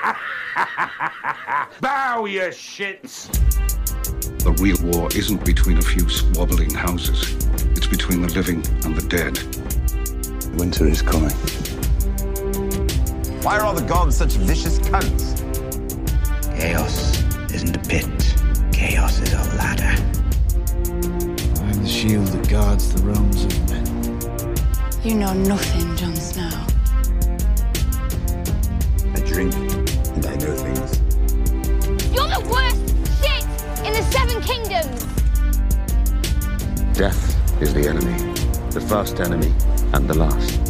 Bow, you shits! The real war isn't between a few squabbling houses. It's between the living and the dead. Winter is coming. Why are all the gods such vicious cunts? Chaos isn't a pit. Chaos is a ladder. I am the shield that guards the realms of men. You know nothing, Jon Snow. I drink and I know things. You're the worst shit in the Seven Kingdoms! Death is the enemy, the first enemy and the last.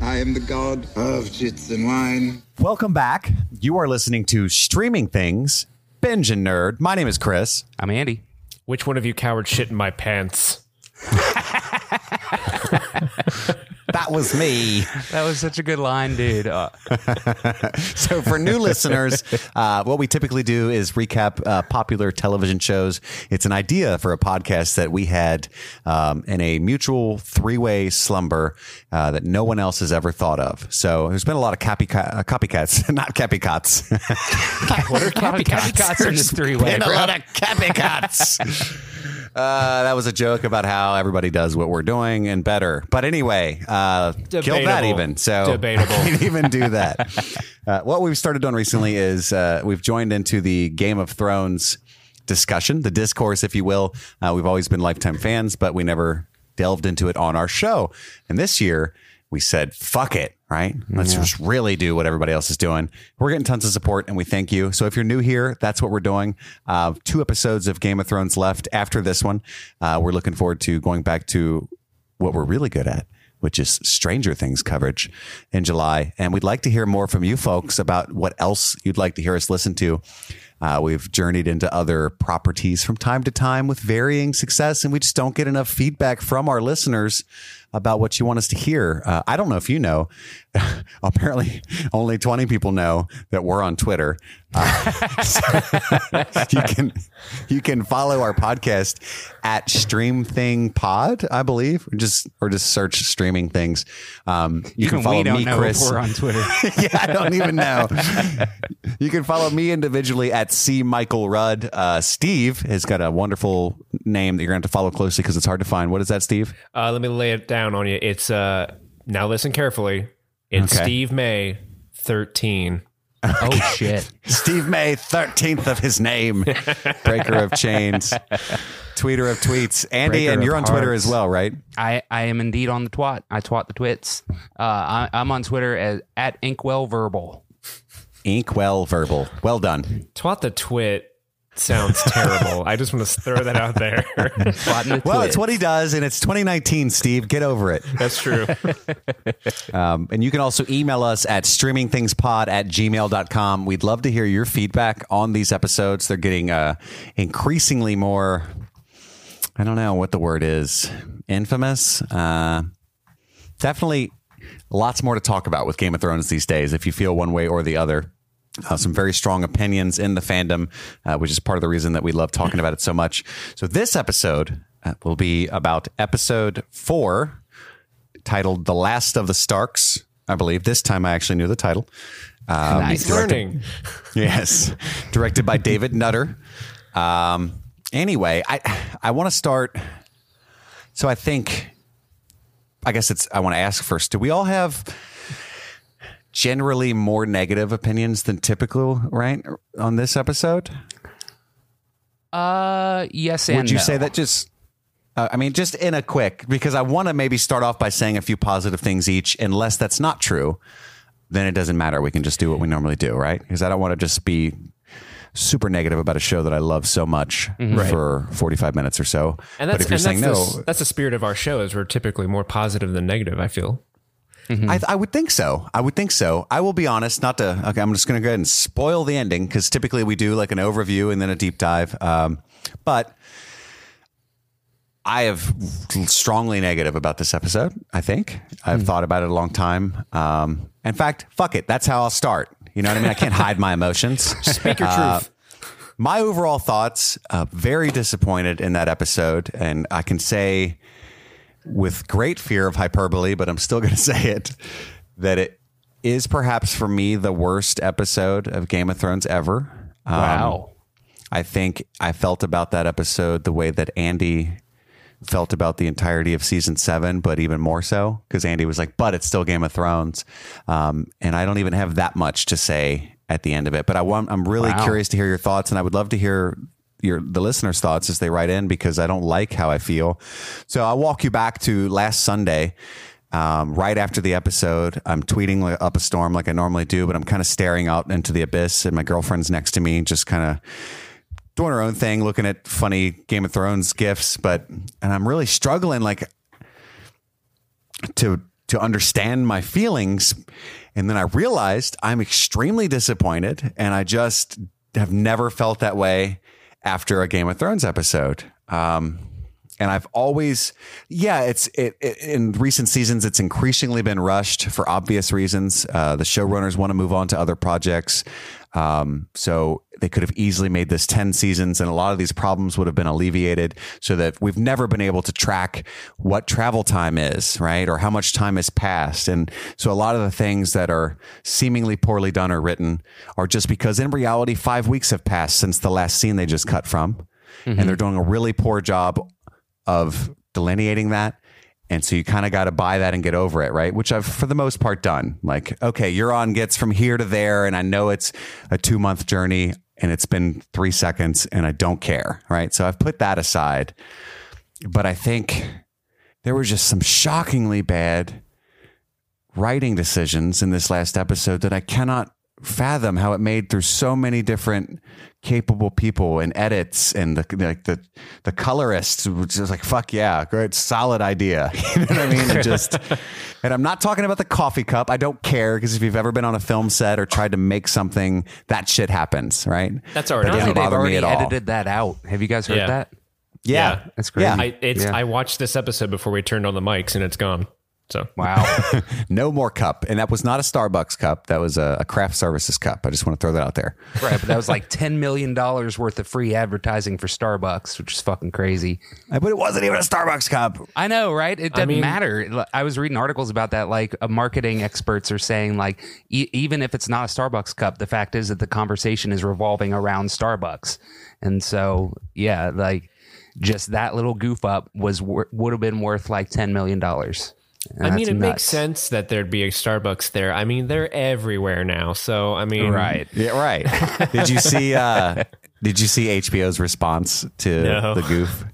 I am the god of jits and wine. Welcome back. You are listening to Streaming Things, Binge and Nerd. My name is Chris. I'm Andy. Which one of you cowards shit in my pants? That was me. That was such a good line, dude. Uh, so, for new listeners, uh, what we typically do is recap uh, popular television shows. It's an idea for a podcast that we had um, in a mutual three way slumber uh, that no one else has ever thought of. So, there's been a lot of copycat, uh, copycats, not copycats. What are copycats? copycats in this three way. a lot of copycats. Uh, that was a joke about how everybody does what we're doing and better. But anyway, uh, killed that even. So Debatable. I can't even do that. uh, what we've started doing recently is uh, we've joined into the Game of Thrones discussion, the discourse, if you will. Uh, we've always been lifetime fans, but we never delved into it on our show. And this year, we said, fuck it, right? Let's just really do what everybody else is doing. We're getting tons of support and we thank you. So if you're new here, that's what we're doing. Uh, two episodes of Game of Thrones left after this one. Uh, we're looking forward to going back to what we're really good at. Which is Stranger Things coverage in July. And we'd like to hear more from you folks about what else you'd like to hear us listen to. Uh, we've journeyed into other properties from time to time with varying success, and we just don't get enough feedback from our listeners about what you want us to hear. Uh, I don't know if you know. Apparently, only 20 people know that we're on Twitter. Uh, so you can you can follow our podcast at Stream Thing Pod, I believe, or just or just search Streaming Things. Um, you can follow we don't me, know Chris. we're on Twitter. yeah, I don't even know. you can follow me individually at C Michael Rudd. Uh, Steve has got a wonderful name that you're going to have to follow closely because it's hard to find. What is that, Steve? Uh, let me lay it down on you. It's uh now listen carefully. It's Okay. Steve May, thirteen. oh shit! Steve May, thirteenth of his name, breaker of chains, tweeter of tweets. Andy, Breaker and you're on Twitter as well, right? I, I am indeed on the twat. I twat the twits. Uh, I, I'm on Twitter as at Inkwell Verbal. Inkwell verbal. Well done. Twat the twit sounds terrible. I just want to throw that out there. Well, it's what he does, and it's 2019. Steve, get over it. That's true. Um, and you can also email us at streamingthingspod at gmail.com. We'd love to hear your feedback on these episodes. They're getting uh, increasingly more, I don't know what the word is, infamous. Uh, definitely lots more to talk about with Game of Thrones these days, if you feel one way or the other. Uh, some very strong opinions in the fandom, uh, which is part of the reason that we love talking about it so much. So, this episode uh, will be about episode four titled The Last of the Starks, I believe. This time I actually knew the title. Um, Nice. He's learning. Yes. Directed by David Nutter. Um, anyway, I I want to start. So I think, I guess it's, I want to ask first do we all have generally more negative opinions than typical, right? On this episode? Uh, yes and Would you no. say that just, uh, I mean, just in a quick, because I want to maybe start off by saying a few positive things each, unless that's not true, then it doesn't matter. We can just do what we normally do, right? Because I don't want to just be super negative about a show that I love so much for 45 minutes or so. And but that's, if you're saying that's, no, the, that's the spirit of our show is we're typically more positive than negative, I feel. I, I would think so. I would think so. I will be honest, not to, okay, I'm just going to go ahead and spoil the ending because typically we do like an overview and then a deep dive. Um, but I have strongly negative about this episode. I think I've thought about it a long time. Um, in fact, fuck it. That's how I'll start. You know what I mean? I can't hide my emotions. Speak your Uh, truth. my overall thoughts uh, very disappointed in that episode and i can say with great fear of hyperbole, but I'm still going to say it that it is perhaps for me the worst episode of Game of Thrones ever. Um, Wow. I think I felt about that episode the way that Andy felt about the entirety of season seven, but even more so because Andy was like, "But it's still Game of Thrones," um, and I don't even have that much to say at the end of it. But I want, I'm really Wow. curious to hear your thoughts, and I would love to hear your the listeners' thoughts as they write in because I don't like how I feel. So I'll walk you back to last Sunday. Um, right after the episode, I'm tweeting up a storm like I normally do, but I'm kind of staring out into the abyss, and my girlfriend's next to me, just kind of doing her own thing, looking at funny Game of Thrones gifs, but and I'm really struggling like to to understand my feelings. And then I realized I'm extremely disappointed, and I just have never felt that way after a Game of Thrones episode. Um, and I've always, yeah, it's it, it in recent seasons. It's increasingly been rushed for obvious reasons. Uh, the showrunners want to move on to other projects, um, so they could have easily made this ten seasons, and a lot of these problems would have been alleviated. So that we've never been able to track what travel time is, right, or how much time has passed, and so a lot of the things that are seemingly poorly done or written are just because in reality five weeks have passed since the last scene they just cut from, and mm-hmm. they're doing a really poor job of delineating that. And so you kind of got to buy that and get over it, right? Which I've, for the most part, done. Like, okay, Euron gets from here to there, and I know it's a two month journey and it's been three seconds and I don't care, right? So I've put that aside. But I think there were just some shockingly bad writing decisions in this last episode that I cannot fathom how it made through so many different capable people and edits and the like the the colorists which is like fuck yeah great solid idea you know what I mean and just and I'm not talking about the coffee cup I don't care because if you've ever been on a film set or tried to make something that shit happens right That's already That doesn't They've bother already me at all edited that out. Have you guys heard Yeah. that? yeah, That's crazy. Yeah. I it's Yeah. I watched this episode before we turned on the mics and it's gone. So Wow. no more cup and that was not a Starbucks cup that was a, a craft services cup I just want to throw that out there right, but that was like ten million dollars worth of free advertising for Starbucks, which is fucking crazy. but it wasn't even a Starbucks cup I know, right? It doesn't mean- matter. I was reading articles about that. Like, uh, marketing experts are saying, like, e- even if it's not a Starbucks cup, the fact is that the conversation is revolving around Starbucks, and so yeah, like, just that little goof up was wor- would have been worth like ten million dollars. I mean, it makes sense that there'd be a Starbucks there. I mean, they're everywhere now. So I mean, right? Yeah, right. did you see? Uh, did you see HBO's response to No. the goof?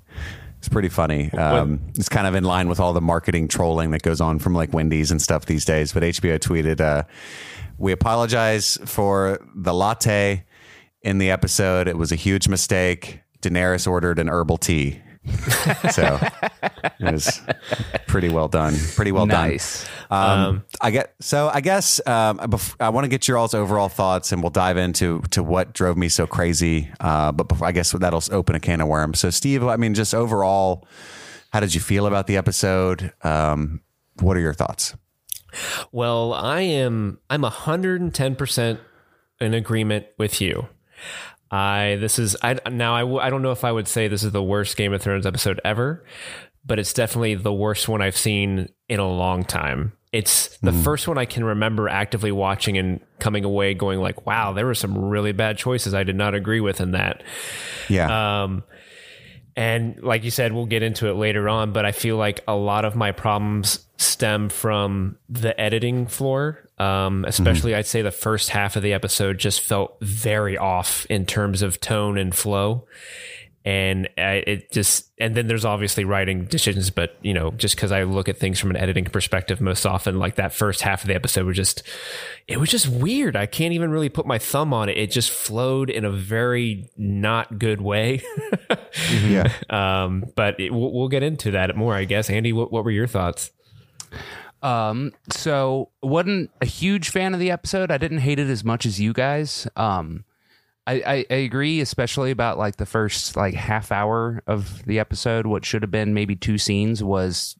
It's pretty funny. Um, it's kind of in line with all the marketing trolling that goes on from like Wendy's and stuff these days. But HBO tweeted, uh, "We apologize for the latte in the episode. It was a huge mistake. Daenerys ordered an herbal tea." so it was pretty well done. Pretty well Nice. done. Um, I get so. I guess um, bef- I want to get your all's overall thoughts, and we'll dive into to what drove me so crazy. Uh, but before, I guess that'll open a can of worms. So, Steve, I mean, just overall, how did you feel about the episode? Um, what are your thoughts? Well, I am I'm 110% in agreement with you. I this is I now I, w- I don't know if I would say this is the worst Game of Thrones episode ever, but it's definitely the worst one I've seen in a long time. It's the first one I can remember actively watching and coming away going like, "Wow, there were some really bad choices I did not agree with in that." Yeah, Um, and like you said, we'll get into it later on, but I feel like a lot of my problems stem from the editing floor. Um, especially, I'd say the first half of the episode just felt very off in terms of tone and flow. And I, it just, and then there's obviously writing decisions, but you know, just because I look at things from an editing perspective most often, like that first half of the episode was just, it was just weird. I can't even really put my thumb on it. It just flowed in a very not good way. yeah. Um, but it, we'll, we'll get into that more, I guess. Andy, what, what were your thoughts? Um, so wasn't a huge fan of the episode. I didn't hate it as much as you guys. Um, I, I, I agree, especially about like the first like half hour of the episode. What should have been maybe two scenes was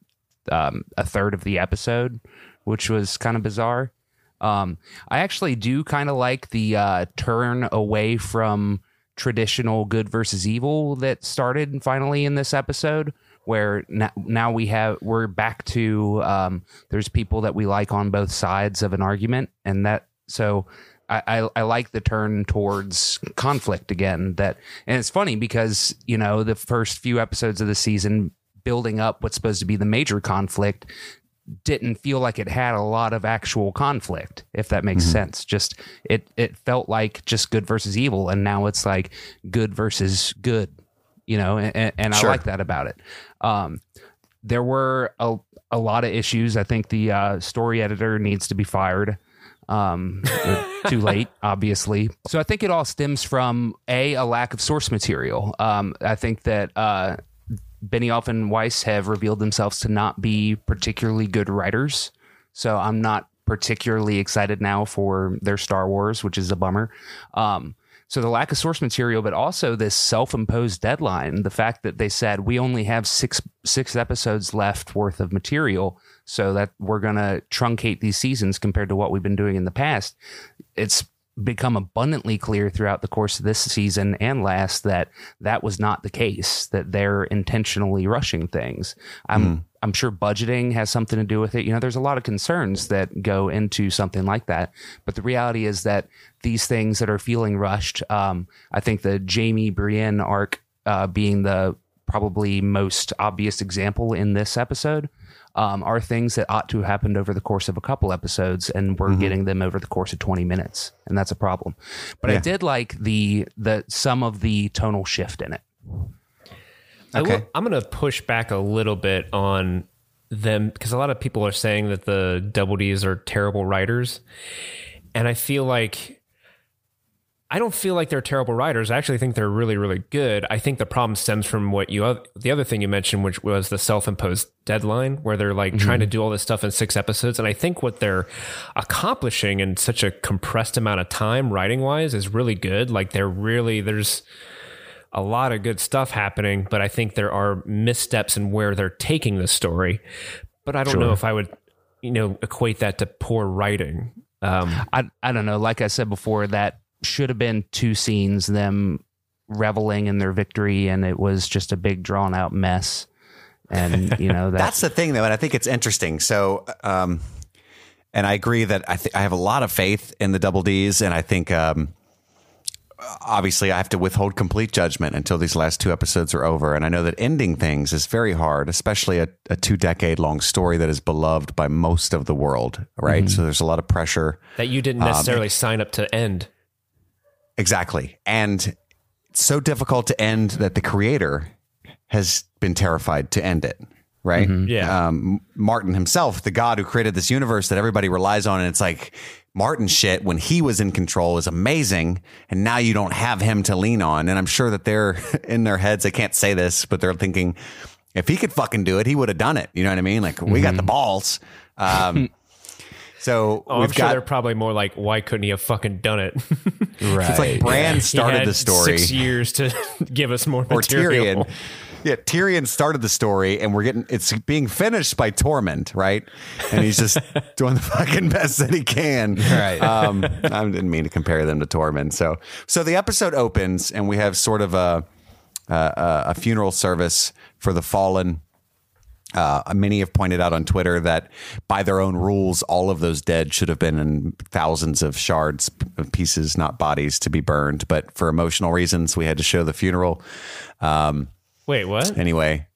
um, a third of the episode, which was kind of bizarre. Um, I actually do kind of like the uh, turn away from traditional good versus evil that started finally in this episode, where now, now we have we're back to um, there's people that we like on both sides of an argument, and that so. I, I, I like the turn towards conflict again. That and it's funny because you know the first few episodes of the season building up what's supposed to be the major conflict didn't feel like it had a lot of actual conflict if that makes Mm-hmm. sense just it it felt like just good versus evil and now it's like good versus good you know and, and Sure. i like that about it um there were a, a lot of issues i think the uh, story editor needs to be fired um too late obviously so i think it all stems from a a lack of source material um i think that uh Benioff and Weiss have revealed themselves to not be particularly good writers. So I'm not particularly excited now for their Star Wars, which is a bummer. Um, so the lack of source material, but also this self-imposed deadline, the fact that they said we only have six six episodes left worth of material, so that we're gonna truncate these seasons compared to what we've been doing in the past. It's become abundantly clear throughout the course of this season and last that that was not the case that they're intentionally rushing things. I'm i'm sure budgeting has something to do with it. You know there's a lot of concerns that go into something like that. But the reality is that these things that are feeling rushed um i think the jaime brienne arc uh being the probably most obvious example in this episode um, are things that ought to have happened over the course of a couple episodes, and we're getting them over the course of twenty minutes, and that's a problem. But I did like the the some of the tonal shift in it. I Okay. will, I'm going to push back a little bit on them because a lot of people are saying that the Double D's are terrible writers, and I feel like I don't feel like they're terrible writers. I actually think they're really, really good. I think the problem stems from what you the other thing you mentioned, which was the self-imposed deadline, where they're like trying to do all this stuff in six episodes. And I think what they're accomplishing in such a compressed amount of time, writing wise, is really good. Like they're really there's a lot of good stuff happening, but I think there are missteps in where they're taking the story. But I don't know if I would, you know, equate that to poor writing. Um, I I don't know. Like I said before, that should have been two scenes, them reveling in their victory, and it was just a big drawn out mess. And you know that, That's the thing, though, and I think it's interesting. So, um, and I agree that I think I have a lot of faith in the double D's, and I think um, obviously I have to withhold complete judgment until these last two episodes are over. And I know that ending things is very hard, especially a, a two decade long story that is beloved by most of the world, right? So there's a lot of pressure. that you didn't necessarily sign up to end. Exactly. And it's so difficult to end that the creator has been terrified to end it. Right. Yeah. Um, Martin himself, the God who created this universe that everybody relies on. And it's like Martin shit when he was in control is amazing. And now you don't have him to lean on. And I'm sure that they're in their heads. They can't say this, but they're thinking if he could fucking do it, he would have done it. You know what I mean? Like we got the balls. Um, so Oh, I'm we've sure got, they're probably more like, why couldn't he have fucking done it? right. it's like Bran He started had the story. Six years to give us more or material. Tyrion. Yeah, Tyrion started the story, and we're getting it's being finished by Tormund, right? And he's just doing the fucking best that he can. Right. Um, I didn't mean to compare them to Tormund. So, so the episode opens, and we have sort of a a, a funeral service for the fallen. Uh, many have pointed out on Twitter that by their own rules, all of those dead should have been in thousands of shards of pieces, not bodies, to be burned. But for emotional reasons, we had to show the funeral. Um, Wait, what? anyway,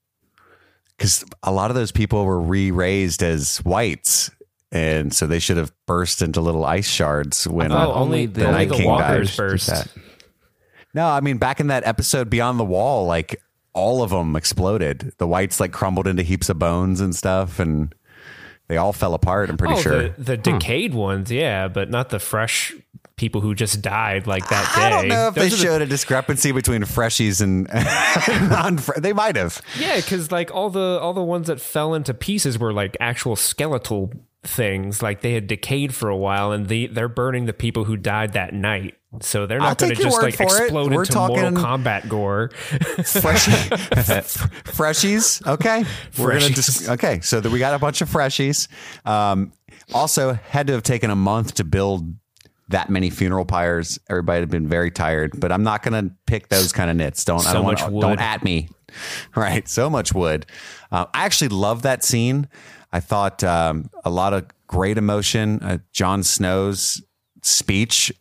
because a lot of those people were re-raised as whites, and so they should have burst into little ice shards when. Oh, only the- the, only Night the King walkers died. burst. No, I mean back in that episode Beyond the Wall, like all of them exploded. The whites like crumbled into heaps of bones and stuff, and they all fell apart. I'm pretty oh, sure. the, the decayed ones, yeah, but not the fresh people who just died like that day. I don't know if they Those are the- showed a discrepancy between freshies and non. They might have. Yeah, because like all the all the ones that fell into pieces were like actual skeletal things. Like they had decayed for a while, and the they're burning the people who died that night. So they're not going to just like explode into Mortal Kombat gore. Fresh, freshies. Okay. We're gonna just okay. So that we got a bunch of freshies. Um, also had to have taken a month to build that many funeral pyres. Everybody had been very tired, but I'm not going to pick those kind of nits. Don't I So don't much want wood. don't at me. Right, so much wood. Uh, I actually love that scene. I thought um, a lot of great emotion. Uh, Jon Snow's speech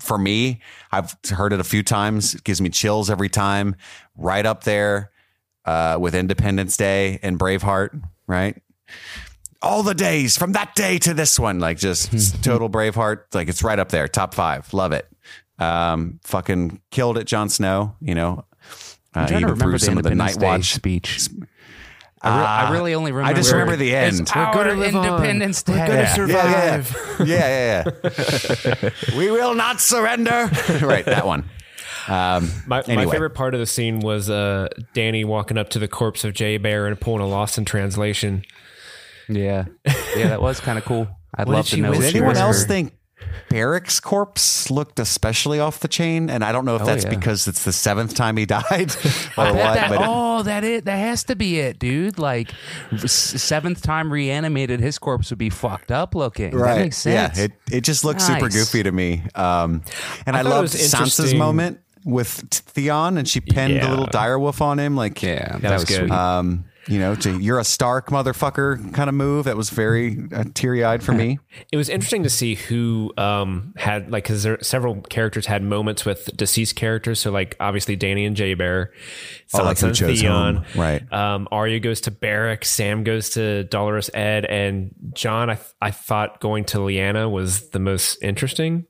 for me, I've heard it a few times. It gives me chills every time. Right up there uh, with Independence Day and Braveheart. Right, all the days from that day to this one, like just total Braveheart. Like it's right up there, top five. Love it. Um, fucking killed it, Jon Snow. You know, uh, even remember through the some of the Night Watch speech. I, re- I really only remember. I just remember the end. It's end. our gonna live on. Independence Day. We're gonna survive. Yeah, yeah, yeah. yeah. we will not surrender. right, that one. Um, My, anyway. my favorite part of the scene was uh, Danny walking up to the corpse of Jay Bear and pulling a Lost in Translation. Yeah, yeah, that was kind of cool. I'd What love did to she know. whisper? Did what anyone she else think Beric's corpse looked especially off the chain? And I don't know if Oh, that's yeah. because it's the seventh time he died or what. that, but oh, that it. That has to be it, dude. Like seventh time reanimated, his corpse would be fucked up looking. right, That makes sense. yeah, it it just looks super goofy to me. Um, and I, I loved was Sansa's moment with Theon, and she pinned Yeah. the little direwolf on him. Like, yeah, that, That was was good. sweet. um, you know, to you're a Stark motherfucker kind of move. That was very uh, teary eyed for me. It was interesting to see who um, had like because there several characters had moments with deceased characters. So like obviously Danny and Jay Bear, Oh, like who Sansa and chose Theon, whom. Right. Um, Arya goes to Beric, Sam goes to Dolorous Edd, and Jon. I I thought going to Lyanna was the most interesting.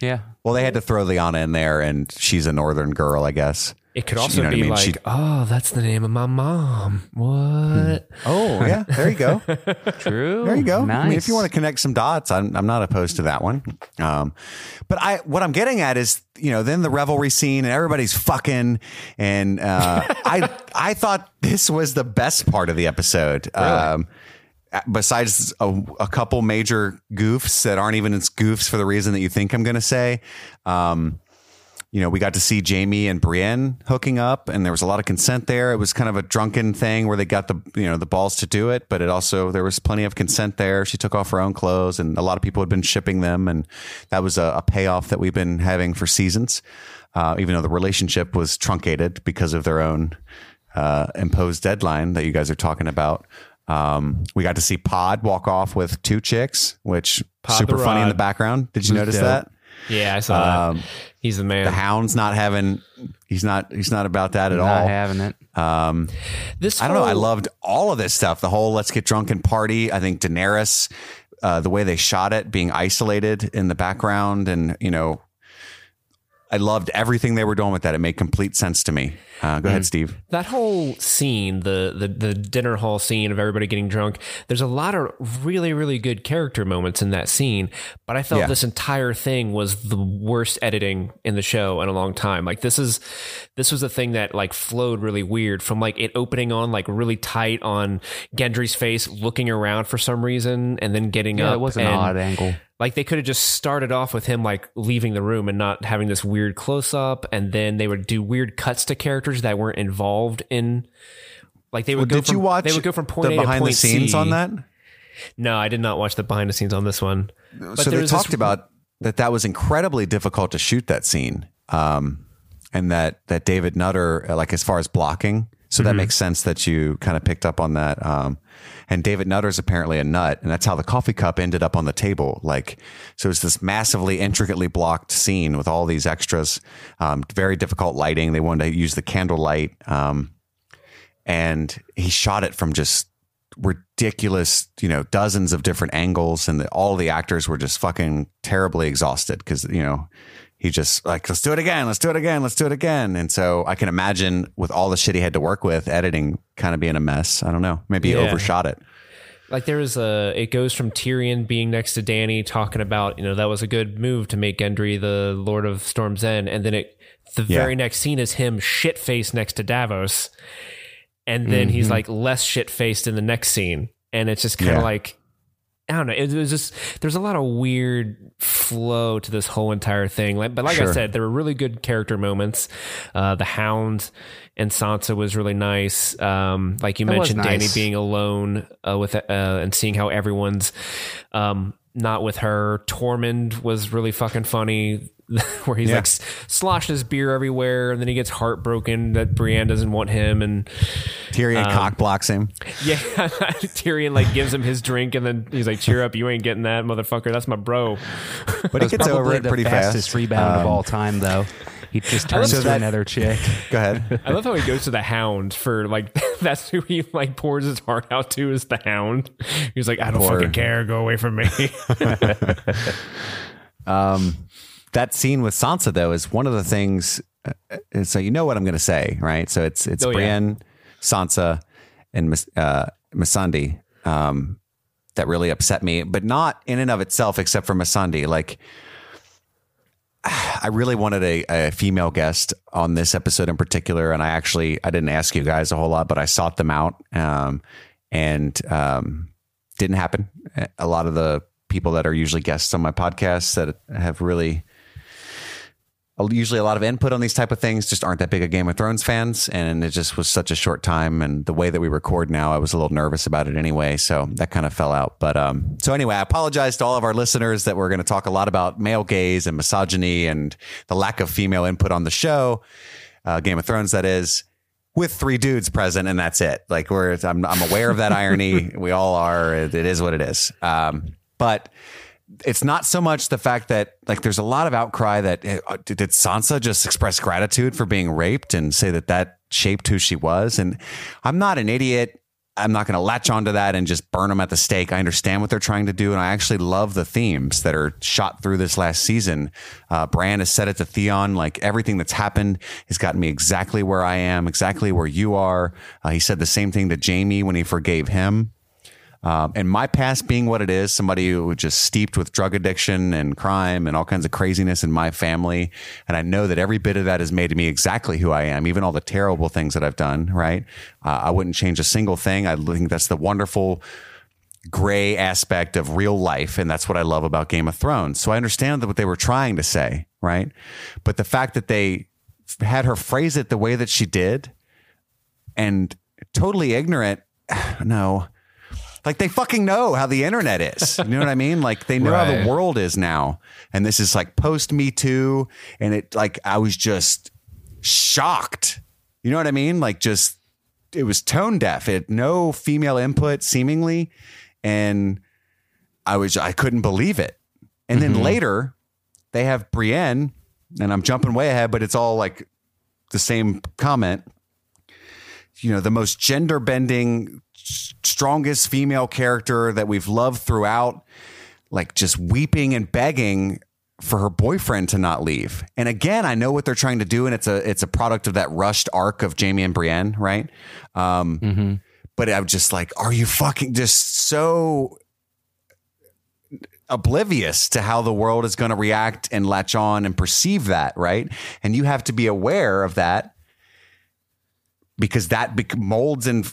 yeah, Well, they had to throw Lyanna in there, and she's a northern girl, I guess. It could also you know what I be mean? like, She- oh, that's the name of my mom. What? oh yeah, there you go. true. There you go. Nice. I mean, if you want to connect some dots, I'm, I'm not opposed to that one. Um, but I, what I'm getting at is, you know, then the revelry scene and everybody's fucking, and uh, I, I thought this was the best part of the episode. Um, besides a, a couple major goofs that aren't even as goofs for the reason that you think I'm going to say. Um, you know, we got to see Jaime and Brienne hooking up, and there was a lot of consent there. It was kind of a drunken thing where they got the you know the balls to do it, but it also there was plenty of consent there. She took off her own clothes, and a lot of people had been shipping them, and that was a, a payoff that we've been having for seasons. Uh, even though the relationship was truncated because of their own uh, imposed deadline that you guys are talking about. Um, we got to see Pod walk off with two chicks, which Pod super funny in the background. Did you notice dope. that? Yeah, I saw Um, that. He's the man. the hound's not having he's not he's not about that at not all having it. um this i don't know i loved all of this stuff the whole let's get drunk and party i think daenerys uh, the way they shot it being isolated in the background and you know i loved everything they were doing with that it made complete sense to me uh, go ahead steve that whole scene, the, the the dinner hall scene of everybody getting drunk, there's a lot of really really good character moments in that scene. But I felt Yeah. this entire thing was the worst editing in the show in a long time. Like this is this was a thing that like flowed really weird from like it opening on like really tight on Gendry's face, looking around for some reason, and then getting Yeah, up. it was an and- odd angle. Like they could have just started off with him like leaving the room and not having this weird close up, and then they would do weird cuts to characters that weren't involved in. Like they would go did from, you watch They would go from point the A to behind the scenes C. on that No, I did not watch the behind the scenes on this one. But so they was this- talked about that that was incredibly difficult to shoot that scene um and that that david nutter uh, like as far as blocking so that makes sense that you kind of picked up on that um and david nutter is apparently a nut and that's how the coffee cup ended up on the table like so it's this massively intricately blocked scene with all these extras um very difficult lighting they wanted to use the candlelight um and he shot it from just ridiculous, you know, dozens of different angles, and the, all the actors were just fucking terribly exhausted because you know he just like let's do it again, let's do it again, let's do it again, and so I can imagine with all the shit he had to work with, editing kind of being a mess. I don't know, maybe he overshot it. like there is a it goes from Tyrion being next to Danny talking about you know that was a good move to make Gendry the Lord of Storm's End and then it the Yeah. very next scene is him shit faced next to Davos and then mm-hmm. he's like less shit faced in the next scene and it's just kind of Yeah. like I don't know. It was just there's a lot of weird flow to this whole entire thing. Like, but like I said, there were really good character moments. Uh, the Hound and Sansa was really nice. Um, like you That mentioned, Danny being alone uh, with uh, and seeing how everyone's um, not with her. Tormund was really fucking funny, where he's Yeah. like s- sloshed his beer everywhere, and then he gets heartbroken that Brienne doesn't want him, and Tyrion Um, cock blocks him. yeah, Tyrion like gives him his drink, and then he's like, "Cheer up, you ain't getting that, motherfucker. That's my bro." But he gets over probably it the pretty fastest fast. rebound of Um, all time, though. He just turns So to that- another chick. Go ahead. I love how he goes to the Hound for like that's who he like pours his heart out to is the Hound. He's like, "I don't Poor- fucking care. Go away from me." Um, that scene with Sansa though is one of the things. uh, So you know what I'm going to say, right? So it's it's Oh, yeah. Sansa, and Mis- uh, Missandei um, that really upset me, but not in and of itself, except for Missandei. Like I really wanted a, a female guest on this episode in particular, and I actually I didn't ask you guys a whole lot, but I sought them out, um, and um, didn't happen. A lot of the people that are usually guests on my podcast that have really usually a lot of input on these type of things just aren't that big of Game of Thrones fans and it just was such a short time and the way that we record now I was a little nervous about it anyway so that kind of fell out. But um so anyway I apologize to all of our listeners that we're going to talk a lot about male gaze and misogyny and the lack of female input on the show uh, Game of Thrones that is with three dudes present and that's it. Like we're I'm, I'm aware of that irony. We all are. It, it is what it is. Um but it's not so much the fact that like there's a lot of outcry that eh, uh, did, Sansa just express gratitude for being raped and say that that shaped who she was and I'm not an idiot I'm not going to latch onto that and just burn them at the stake. I understand what they're trying to do, and I actually love the themes that are shot through this last season. Uh, Bran has said it to Theon, like everything that's happened has gotten me exactly where I am, exactly where you are. Uh, he said the same thing to Jaime when he forgave him. Um, and my past being what it is, somebody who was just steeped with drug addiction and crime and all kinds of craziness in my family. And I know that every bit of that has made me exactly who I am, even all the terrible things that I've done, right? Uh, I wouldn't change a single thing. I think that's the wonderful gray aspect of real life. And that's what I love about Game of Thrones. So I understand what they were trying to say, right? But the fact that they had her phrase it the way that she did and totally ignorant, no like they fucking know how the internet is. You know what I mean? Like they know how the world is now. And this is like post Me Too. And it like I was just shocked. You know what I mean? Like just it was tone deaf. It had no female input seemingly. And I was I couldn't believe it. And then mm-hmm. later they have Brienne, and I'm jumping way ahead, but it's all like the same comment you know, the most gender bending, strongest female character that we've loved throughout, like just weeping and begging for her boyfriend to not leave. And again, I know what they're trying to do, and it's a it's a product of that rushed arc of Jaime and Brienne, right? Um, But I'm just like, are you fucking just so oblivious to how the world is going to react and latch on and perceive that, right? And you have to be aware of that because that molds and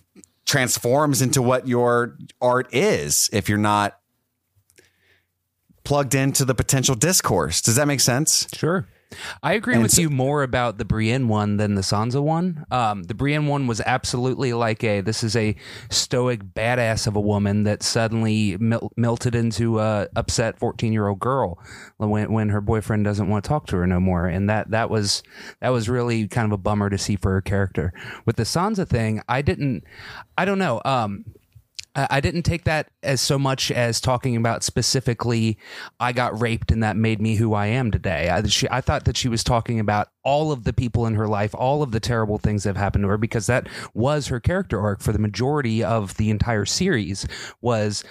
transforms into what your art is if you're not plugged into the potential discourse. Does that make sense? Sure. I agree And with so- you more about the Brienne one than the Sansa one. Um, the Brienne one was absolutely like a this is a stoic badass of a woman that suddenly mel- melted into a upset fourteen year old girl when when her boyfriend doesn't want to talk to her no more, and that that was that was really kind of a bummer to see for her character. With the Sansa thing, I didn't, I don't know. Um, I didn't take that as so much as talking about specifically, I got raped and that made me who I am today. I, she, I thought that she was talking about all of the people in her life, all of the terrible things that have happened to her, because that was her character arc for the majority of the entire series. Was,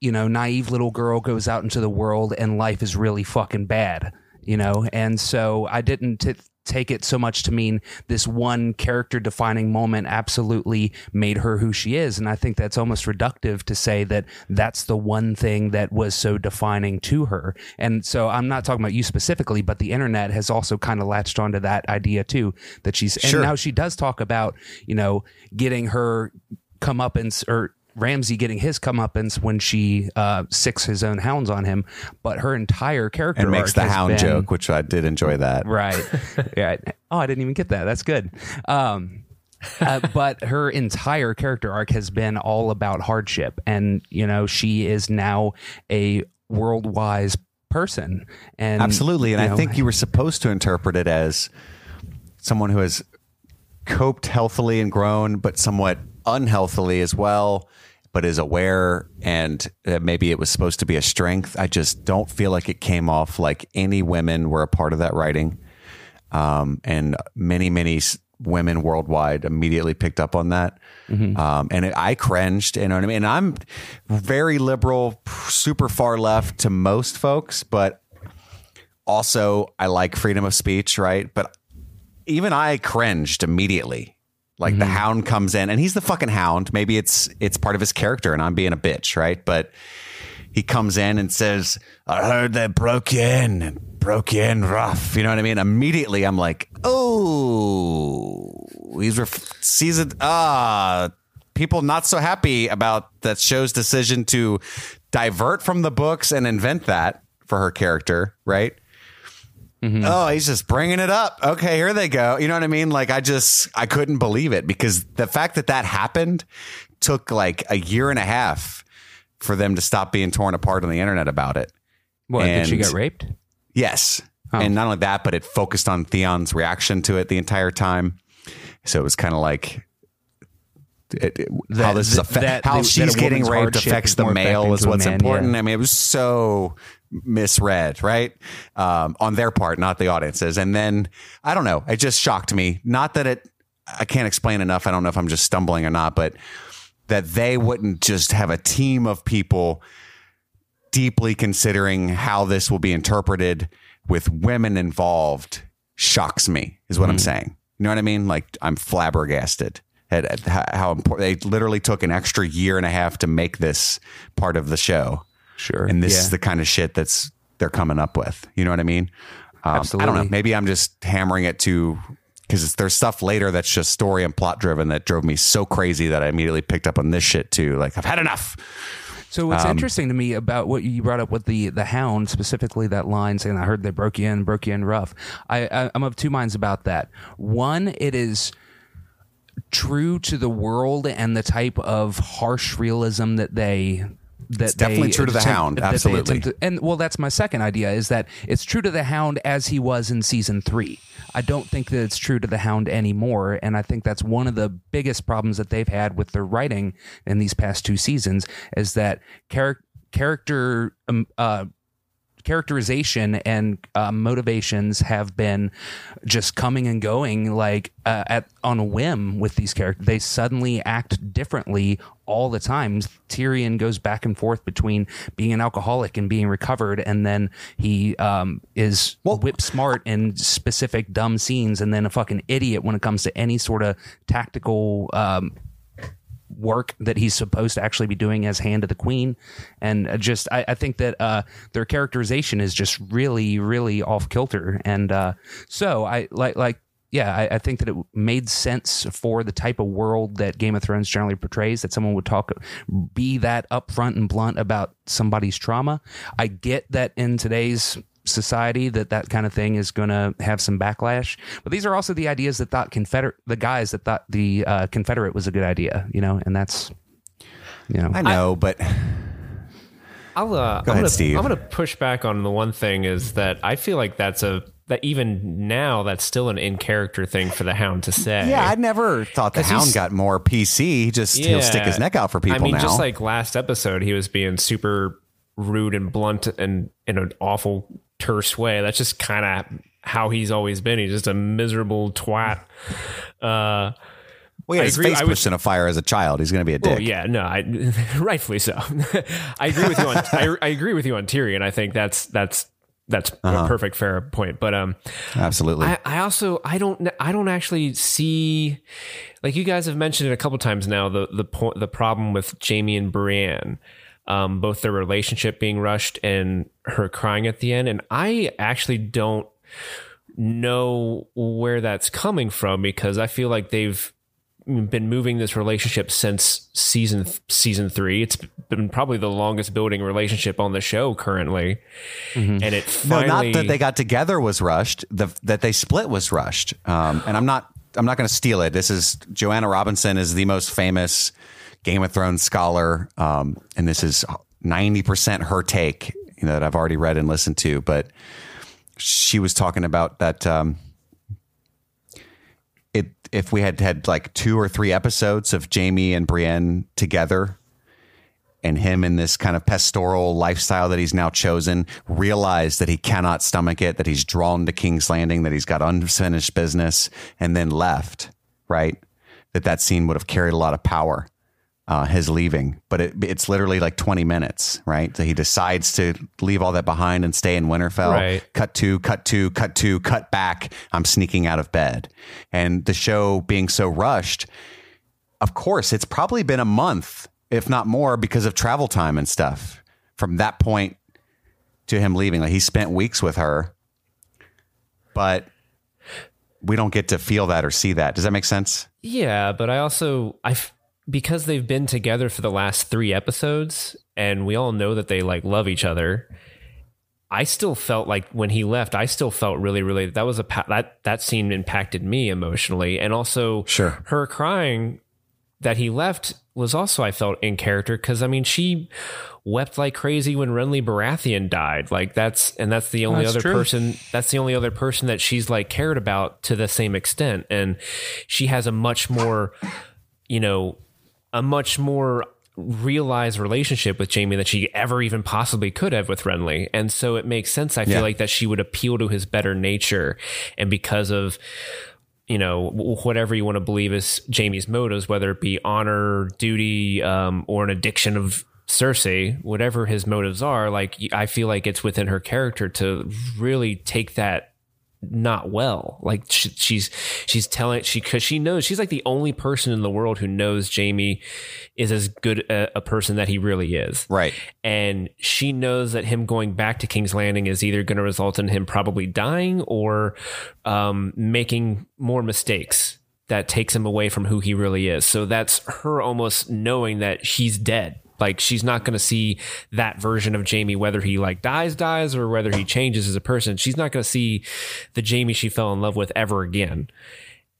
you know, naive little girl goes out into the world and life is really fucking bad, you know, and so I didn't. T- take it so much to mean this one character defining moment absolutely made her who she is and i think that's almost reductive to say that that's the one thing that was so defining to her and so i'm not talking about you specifically but the internet has also kind of latched onto that idea too that she's Sure. and now she does talk about you know getting her comeuppance or Ramsay getting his comeuppance when she uh, sicks his own hounds on him, but her entire character And makes the hound been- joke, which I did enjoy that. Right. yeah. Oh, I didn't even get that. That's good. Um, uh, but her entire character arc has been all about hardship, and you know she is now a world wise person. And Absolutely. And I know, think you were supposed to interpret it as someone who has coped healthily and grown, but somewhat unhealthily as well, but is aware. And uh, maybe it was supposed to be a strength. I just don't feel like it came off like any women were a part of that writing. Um, and many, many women worldwide immediately picked up on that. Um, and it, I cringed, you know what I mean? And I'm very liberal, super far left to most folks, but also I like freedom of speech, right? But even I cringed immediately. Like the hound comes in and he's the fucking hound. Maybe it's it's part of his character and I'm being a bitch, right? But he comes in and says, I heard they broke you in and broke you in rough. You know what I mean? Immediately I'm like, oh, he's ref- sees it. Ah, people not so happy about that show's decision to divert from the books and invent that for her character, right? Mm-hmm. Oh, he's just bringing it up. Okay, here they go. You know what I mean? Like I just I couldn't believe it because the fact that that happened took like a year and a half for them to stop being torn apart on the internet about it. what, did she get raped? Yes. Oh. And not only that, but it focused on Theon's reaction to it the entire time. So it was kind of like it, it- how this is that- affe- that- how that she's getting raped affects the male is what's man, important. yeah. I mean, it was so misread, right? Um, on their part, not the audiences. And then I don't know, it just shocked me. Not that it, I can't explain enough. I don't know if I'm just stumbling or not, but that they wouldn't just have a team of people deeply considering how this will be interpreted with women involved shocks me is what i'm saying you know what i mean like i'm flabbergasted at, how important they literally took an extra year and a half to make this part of the show Sure. and this Yeah. is the kind of shit that's they're coming up with you know what i mean um, i don't know maybe i'm just hammering it to because there's stuff later that's just story and plot driven that drove me so crazy that i immediately picked up on this shit too like i've had enough So what's Um, interesting to me about what you brought up with the the hound specifically that line saying I heard they broke you in broke you in rough. I, I I'm of two minds about that. One, it is true to the world and the type of harsh realism that they that It's definitely true to the attempt- Hound, absolutely. to- and well, that's my second idea is that it's true to the Hound as he was in season three. I don't think that it's true to the Hound anymore, and I think that's one of the biggest problems that they've had with their writing in these past two seasons is that char- character um, uh, characterization and uh, motivations have been just coming and going like uh, at on a whim with these characters they suddenly act differently all the time. Tyrion goes back and forth between being an alcoholic and being recovered and then he um, is whip smart in specific dumb scenes and then a fucking idiot when it comes to any sort of tactical um, work that he's supposed to actually be doing as hand of the queen. And uh, just i, I think that uh, their characterization is just really really off kilter. And uh, so i like like yeah I, I think that it made sense for the type of world that game of thrones generally portrays that someone would talk be that upfront and blunt about somebody's trauma. I get that in today's society that that kind of thing is going to have some backlash. But these are also the ideas that thought Confederate, the guys that thought the uh, Confederate was a good idea, you know, and that's, you know, i know but I'll, uh, Go I'm ahead, gonna, Steve. I'm going to push back on the one thing is that I feel like that's a that even now that's still an in character thing for the Hound to say. Yeah, I never thought the Hound got more PC. He just he'll stick his neck out for people I mean, now. just like last episode, he was being super rude and blunt and in an awful terse way. That's just kind of how he's always been. He's just a miserable twat. Uh, well, I his agree- face I pushed in a fire as a child. He's going to be a dick. Oh yeah, no, I, rightfully so. I agree with you on I, I agree with you on Tyrion. I think that's that's that's Uh-huh. a perfect fair point. But um, Absolutely. I, I also I don't I don't actually see like you guys have mentioned it a couple times now the the point the problem with Jaime and Brienne. Um, both their relationship being rushed and her crying at the end, and I actually don't know where that's coming from because I feel like they've been moving this relationship since season season three. It's been probably the longest building relationship on the show currently, and it no, finally not that they got together was rushed. The that they split was rushed. Um, and I'm not I'm not going to steal it. This is Joanna Robinson is the most famous Game of Thrones scholar, um, and this is 90 percent her take. you know that I've already read and listened to, but she was talking about that. Um, it if we had had like two or three episodes of Jaime and Brienne together, and him in this kind of pastoral lifestyle that he's now chosen, realized that he cannot stomach it, that he's drawn to King's Landing, that he's got unfinished business, and then left. Right, that that scene would have carried a lot of power uh, his leaving, but it, it's literally like 20 minutes, right? So he decides to leave all that behind and stay in Winterfell. Right. Cut to, cut to, cut to, cut back. I'm sneaking out of bed. And the show being so rushed, of course, it's probably been a month, if not more, because of travel time and stuff from that point to him leaving. Like he spent weeks with her, but we don't get to feel that or see that. Does that make sense? Yeah, but I also I f- because they've been together for the last 3 episodes and we all know that they like love each other. I still felt like when he left, I still felt really, really that was a that that scene impacted me emotionally, and also Sure. her crying that he left was also I felt in character because I mean she wept like crazy when Renly Baratheon died, like that's and that's the only That's other true. person that's the only other person that she's like cared about to the same extent, and she has a much more, you know, a much more realized relationship with Jaime than she ever even possibly could have with Renly. And so it makes sense. I feel Yeah. like that she would appeal to his better nature. And because of, you know, whatever you want to believe is Jaime's motives, whether it be honor, duty, um, or an addiction of Cersei, whatever his motives are, like I feel like it's within her character to really take that not well. Like she, she's she's telling she because she knows she's like the only person in the world who knows Jaime is as good a, a person that he really is. Right. And she knows that him going back to King's Landing is either going to result in him probably dying or um, making more mistakes that takes him away from who he really is. So that's her almost knowing that he's dead. Like she's not going to see that version of Jaime, whether he like dies, dies, or whether he changes as a person. She's not going to see the Jaime she fell in love with ever again.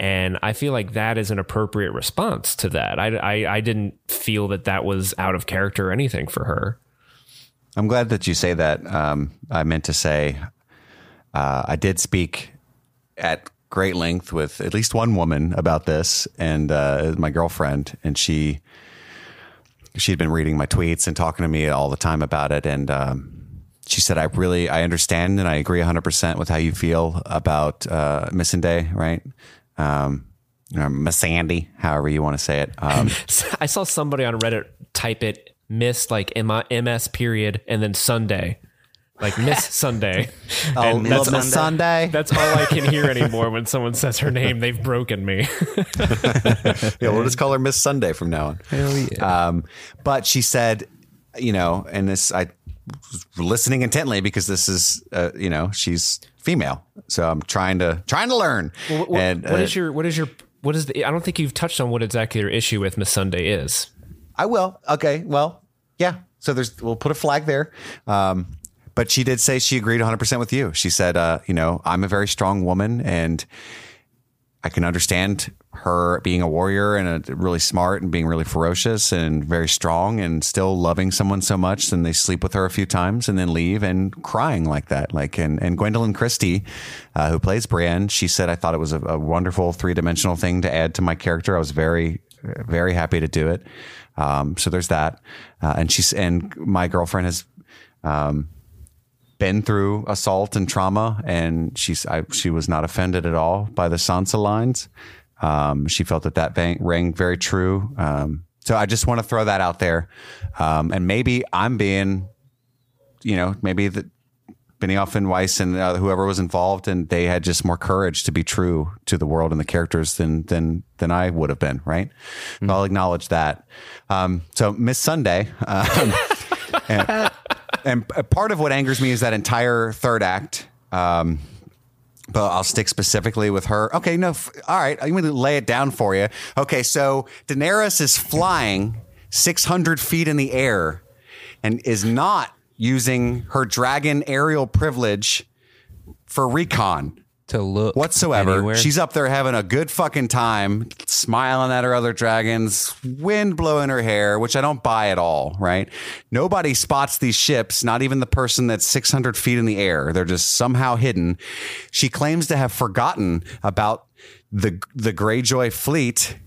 And I feel like that is an appropriate response to that. I, I, I didn't feel that that was out of character or anything for her. I'm glad that you say that. Um, I meant to say uh, I did speak at great length with at least one woman about this, and uh, my girlfriend, and she she'd been reading my tweets and talking to me all the time about it, and um, she said, "I really I understand and I agree 100 percent with how you feel about uh, Day, right?" Um, or Miss Sandy, however you want to say it. Um, I saw somebody on Reddit type it miss like M- MS period and then Sunday. Like Miss Sunday. oh, And that's, Miss Sunday. that's all I can hear anymore when someone says her name. They've broken me. yeah, we'll just call her Miss Sunday from now on. Hell yeah. Um, but she said, you know, and this I was listening intently because this is, uh, you know, she's female, so I'm trying to trying to learn. What, what- and what uh, is your what is your what is the I don't think you've touched on what exactly your issue with Miss Sunday is. I will. Okay. Well, yeah. So there's we'll put a flag there. Um, but she did say she agreed 100% with you. She said, uh, you know, I'm a very strong woman and I can understand her being a warrior and a, really smart and being really ferocious and very strong and still loving someone so much. And they sleep with her a few times and then leave and crying like that. Like, and, and Gwendoline Christie, uh, who plays Brienne, she said, I thought it was a, a wonderful three dimensional thing to add to my character. I was very, very happy to do it. Um, so there's that. Uh, and she's, and my girlfriend has, um, been through assault and trauma, and she's I, she was not offended at all by the Sansa lines. Um, she felt that that bang, rang very true. Um, so I just want to throw that out there, um, and maybe I'm being, you know, maybe the Benioff and Weiss and uh, whoever was involved, and they had just more courage to be true to the world and the characters than than than I would have been. Right? So I'll acknowledge that. Um, so Miss Sunday. Um, and, and part of what angers me is that entire third act. Um, but I'll stick specifically with her. Okay, no, f- all right. I'm going to lay it down for you. Okay, so Daenerys is flying 600 feet in the air and is not using her dragon aerial privilege for recon. To look whatsoever. anywhere. She's up there having a good fucking time, smiling at her other dragons, wind blowing her hair, which I don't buy at all, right? Nobody spots these ships, not even the person that's 600 feet in the air. They're just somehow hidden. She claims to have forgotten about the the Greyjoy fleet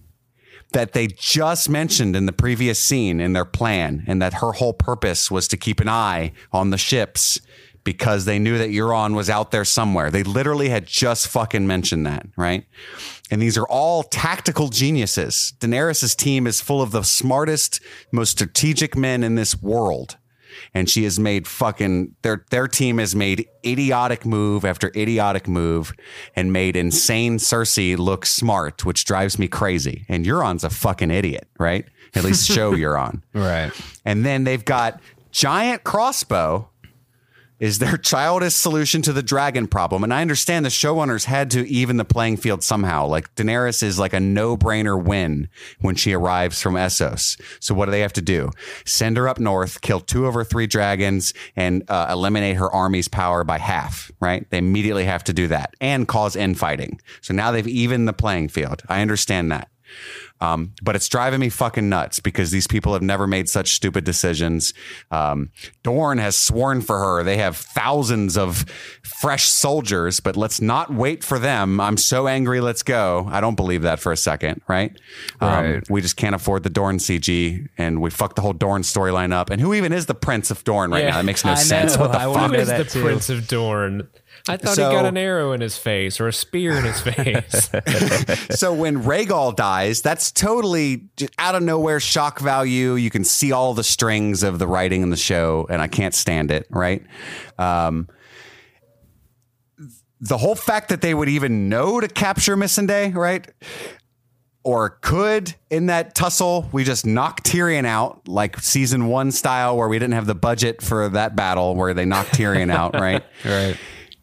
that they just mentioned in the previous scene in their plan, and that her whole purpose was to keep an eye on the ships because they knew that Euron was out there somewhere. They literally had just fucking mentioned that, right? And these are all tactical geniuses. Daenerys' team is full of the smartest, most strategic men in this world. And she has made fucking their their team has made idiotic move after idiotic move and made insane Cersei look smart, which drives me crazy. And Euron's a fucking idiot, right? At least show Euron. right. And then they've got giant crossbow is their childish solution to the dragon problem. And I understand the showrunners had to even the playing field somehow. Like Daenerys is like a no brainer win when she arrives from Essos. So what do they have to do? Send her up north, kill two of her three dragons, and uh, eliminate her army's power by half, right? They immediately have to do that and cause infighting. So now they've evened the playing field. I understand that. Um, but it's driving me fucking nuts because these people have never made such stupid decisions. Um, Dorne has sworn for her. They have thousands of fresh soldiers, but let's not wait for them. I'm so angry. Let's go. I don't believe that for a second, right? Um, Right. we just can't afford the Dorne CG and we fucked the whole Dorne storyline up. And who even is the Prince of Dorne right Yeah. now? That makes no I know. sense. What the I fuck? wanna is the too. Prince of Dorne? I thought So- he got an arrow in his face or a spear in his face. so when Rhaegal dies, that's totally out of nowhere shock value. You can see all the strings of the writing in the show, and I can't stand it. Right. Um, the whole fact that they would even know to capture Missandei, right? Or could in that tussle, we just knocked Tyrion out like season one style, where we didn't have the budget for that battle, where they knocked Tyrion out, right? Right.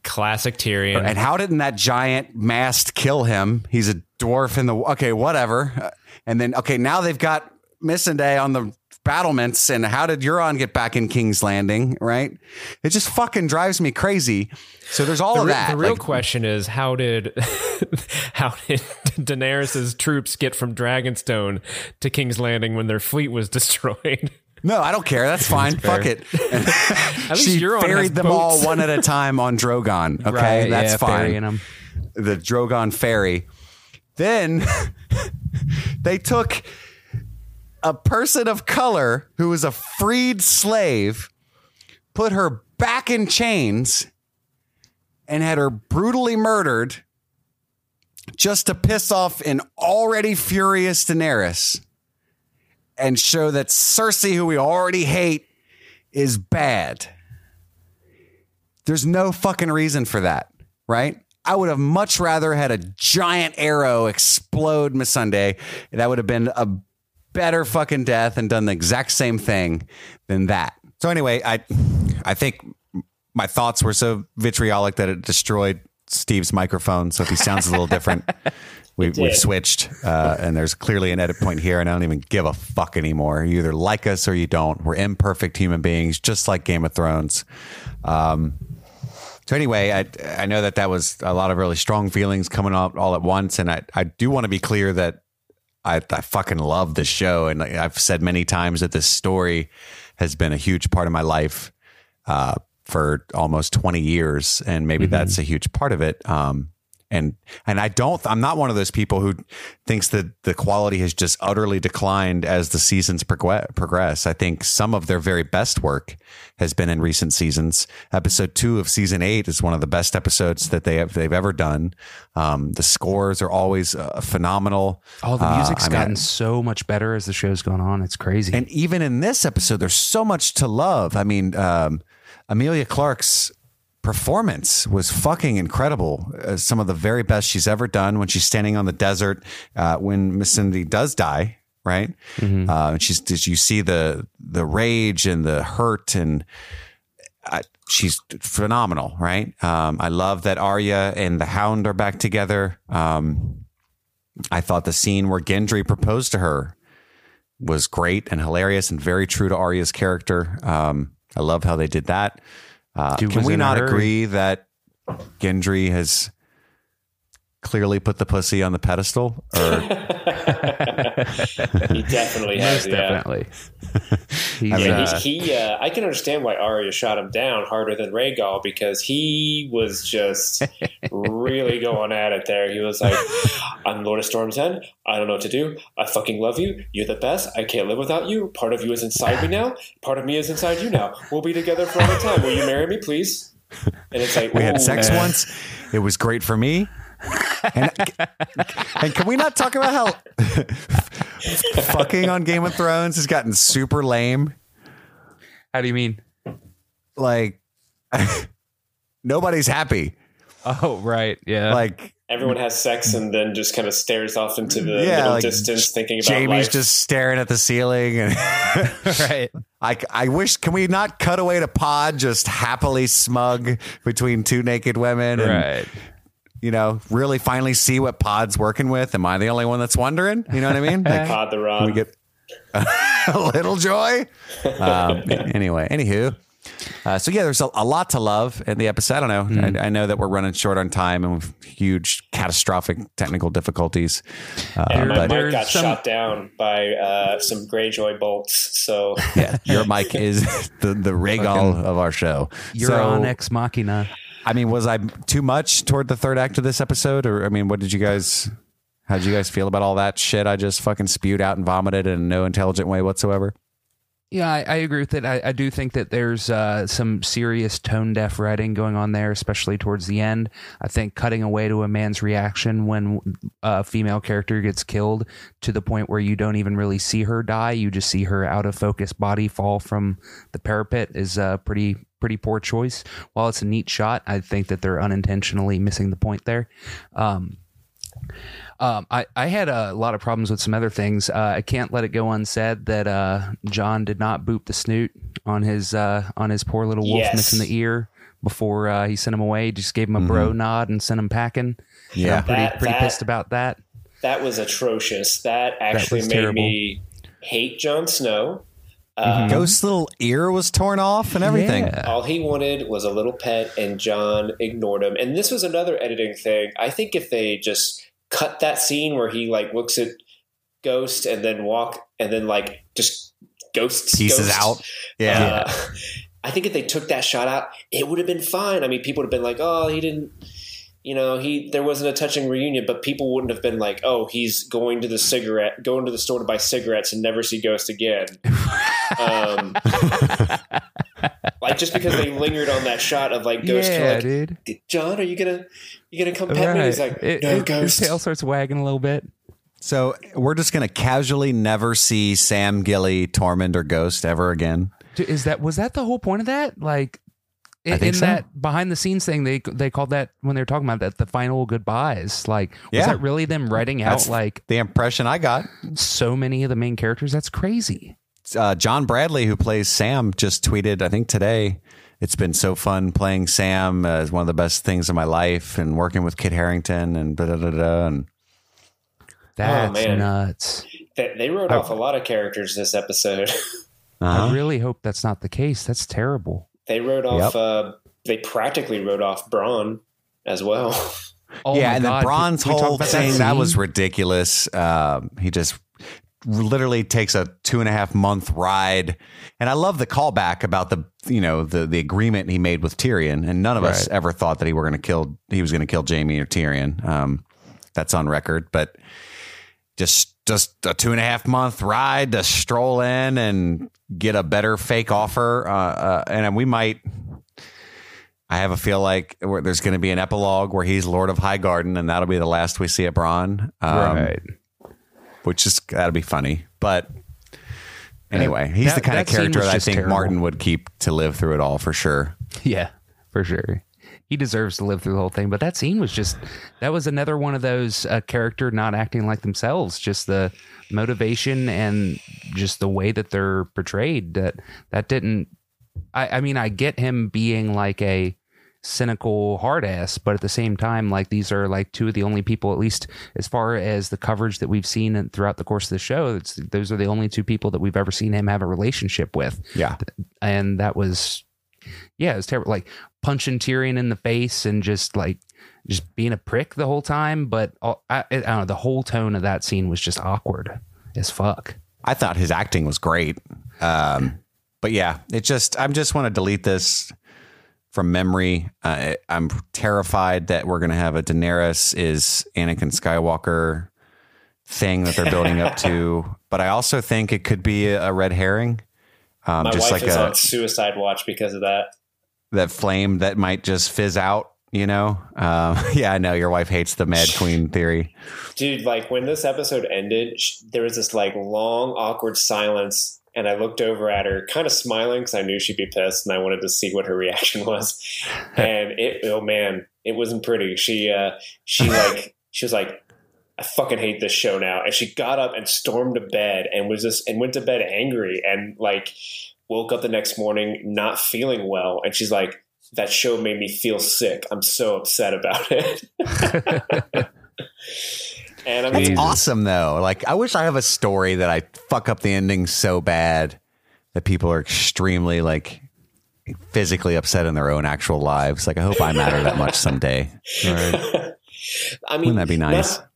Classic Tyrion. And how didn't that giant mast kill him? He's a dwarf in the okay, whatever. And then okay, now they've got Missandei on the battlements, and how did Euron get back in King's Landing? Right? It just fucking drives me crazy. So there's all the, of that. the real Like, question is how did how did Daenerys's troops get from Dragonstone to King's Landing when their fleet was destroyed? No, I don't care. That's fine. Fuck it. At least she Euron has ferried them all boats. one at a time on Drogon. Okay, Right, that's yeah, fine. 'em. The Drogon ferry. Then they took a person of color who was a freed slave, put her back in chains, and had her brutally murdered just to piss off an already furious Daenerys and show that Cersei, who we already hate, is bad. There's no fucking reason for that, right? I would have much rather had a giant arrow explode Missandei. That would have been a better fucking death and done the exact same thing than that. So anyway, I I think my thoughts were so vitriolic that it destroyed Steve's microphone. So if he sounds a little different, we, we've switched, uh, and there's clearly an edit point here, and I don't even give a fuck anymore. You either like us or you don't. We're imperfect human beings, just like Game of Thrones. Um, so anyway, I I know that that was a lot of really strong feelings coming up all at once, and I I do want to be clear that I I fucking love this show, and I've said many times that this story has been a huge part of my life uh, for almost twenty years, and maybe that's a huge part of it. Um, and and I don't I'm not one of those people who thinks that the quality has just utterly declined as the seasons progress. I think some of their very best work has been in recent seasons. Episode two of season eight is one of the best episodes that they have they've ever done. Um, the scores are always uh, phenomenal. Oh, the Uh, music's I mean, gotten so much better as the show's gone on. It's crazy. and even in this episode, there's so much to love. I mean, um, Emilia Clarke's performance was fucking incredible. Uh, some of the very best she's ever done when she's standing on the desert uh, when Miss Cindy does die. Right, uh, and she's did you see the the rage and the hurt and uh, she's phenomenal. Right, um, I love that Arya and the Hound are back together. Um, I thought the scene where Gendry proposed to her was great and hilarious and very true to Arya's character. Um, I love how they did that. Uh, can we not agree that Gendry has clearly put the pussy on the pedestal? Or he definitely has. Most yeah. definitely. He's, I mean, Yeah, uh, he, he uh, I can understand why Arya shot him down harder than Rhaegal because he was just really going at it there. He was like, I'm Lord of Storm's End. I don't know what to do. I fucking love you. You're the best. I can't live without you. Part of you is inside me now. Part of me is inside you now. We'll be together for all the time. Will you marry me, please? And it's like, we had sex man. once. It was great for me. And, and can we not talk about how fucking on Game of Thrones has gotten super lame? how do you mean? Like nobody's happy. Oh, right. Yeah. Like Everyone has sex and then just kind of stares off into the Yeah, middle like, distance, thinking about Jaime's life. just staring at the ceiling and right. I, I wish can we not cut away to Pod just happily smug between two naked women and Right. You know really finally see what Pod's working with? Am I the only one that's wondering? You know what I mean? Like, Pod the can Rod. we get a little joy? Um, anyway, anywho. Uh, so yeah, there's a, a lot to love in the episode. I don't know. Hmm. I, I know that we're running short on time and with huge catastrophic technical difficulties. Uh, and my but mic there's got some- shot down by uh, some Greyjoy bolts. So yeah, your mic is the the Rhaegal of our show. You're So, on Ex Machina. I mean, was I too much toward the third act of this episode, or I mean, what did you guys? How did you guys feel about all that shit I just fucking spewed out and vomited in no intelligent way whatsoever? Yeah, I, I agree with it. I, I do think that there's uh, some serious tone deaf writing going on there, especially towards the end. I think cutting away to a man's reaction when a female character gets killed to the point where you don't even really see her die, you just see her out of focus body fall from the parapet is a pretty pretty poor choice. While it's a neat shot, I think that they're unintentionally missing the point there. Um, um, I, I had a lot of problems with some other things. Uh, I can't let it go unsaid that uh, Jon did not boop the snoot on his uh, on his poor little wolf Yes. missing the ear before uh, he sent him away. He just gave him a bro nod and sent him packing. Yeah. I'm pretty That- pretty that- pissed about that. that was atrocious. That actually was made terrible. me hate Jon Snow. Uh, Ghost's little ear was torn off and everything. Yeah. All he wanted was a little pet, and Jon ignored him. And this was another editing thing. I think if they just cut that scene where he like looks at Ghost and then walk and then like just ghosts Pieces Ghost, out. Yeah. Uh, I think if they took that shot out, it would have been fine. I mean, people would have been like, "Oh, he didn't." You know, he there wasn't a touching reunion, but people wouldn't have been like, "Oh, he's going to the cigarette, going to the store to buy cigarettes and never see Ghost again." um, like just because they lingered on that shot of like Ghost, kinda yeah, like, dude. Jon, are you gonna you gonna come pet me? He's like, It- "No, it- his tail starts wagging a little bit. So we're just gonna casually never see Sam Gilly, Tormund, or Ghost ever again. Is that was that the whole point of that? Like in, think in so. that behind the scenes thing, they they called that when they were talking about that the final goodbyes. Like, was Yeah. that really them writing out That's like the impression I got. so many of the main characters? That's crazy. uh, John Bradley, who plays Sam, just tweeted, I think today, it's been so fun playing Sam uh, as one of the best things in my life and working with Kit Harington and da da da da. And That's man. nuts. They, they wrote off a lot of characters this episode. uh-huh. I really hope that's not the case. That's terrible. They wrote off. Yep. Uh, they practically wrote off Bronn as well. Oh yeah, and God. then Bronn's Can we whole about thing that scene? was ridiculous. Um, he just literally takes a two and a half month ride, and I love the callback about the you know the the agreement he made with Tyrion, and none of us ever thought that he were going to kill he was going to kill Jaime or Tyrion. Um, that's on record, but just just a two and a half month ride to stroll in and get a better fake offer, uh, uh, and we might. I have a feel like there's going to be an epilogue where he's Lord of Highgarden, and that'll be the last we see of Bronn. Um, right. Which is that'll be funny, but anyway, he's that- the kind of character that I think terrible. Martin would keep to live through it all for sure. Yeah, for sure. He deserves to live through the whole thing. But that scene was just that was another one of those uh, character not acting like themselves. Just the motivation and just the way that they're portrayed. That that didn't. I, I mean, I get him being like a cynical hard ass, but at the same time, like these are like two of the only people, at least as far as the coverage that we've seen throughout the course of the show. It's, those are the only two people that we've ever seen him have a relationship with Yeah, and that was yeah, it was terrible. Like punching Tyrion in the face and just like just being a prick the whole time. But all, I, I don't know. The whole tone of that scene was just awkward as fuck. I thought his acting was great. Um, but yeah, it just I'm just want to delete this from memory. Uh, I'm terrified that we're going to have a Daenerys is Anakin Skywalker thing that they're building up to. But I also think it could be a, a red herring. Um, My just wife like is a, on suicide watch because of that. that flame that might just fizz out. You know, um, yeah, I know your wife hates the Mad Queen theory. Dude, like when this episode ended, sh- there was this like long, awkward silence. And I looked over at her, kind of smiling because I knew she'd be pissed, and I wanted to see what her reaction was. And it, oh man, it wasn't pretty. She, uh, she like, she was like, "I fucking hate this show now," and she got up and stormed to bed and was just and went to bed angry and like woke up the next morning not feeling well. And she's like, "That show made me feel sick. I'm so upset about it." and I That's awesome though. Like I wish I have a story that I fuck up the ending so bad that people are extremely like physically upset in their own actual lives. Like I hope I matter that much someday. I mean, Wouldn't that be nice? Not,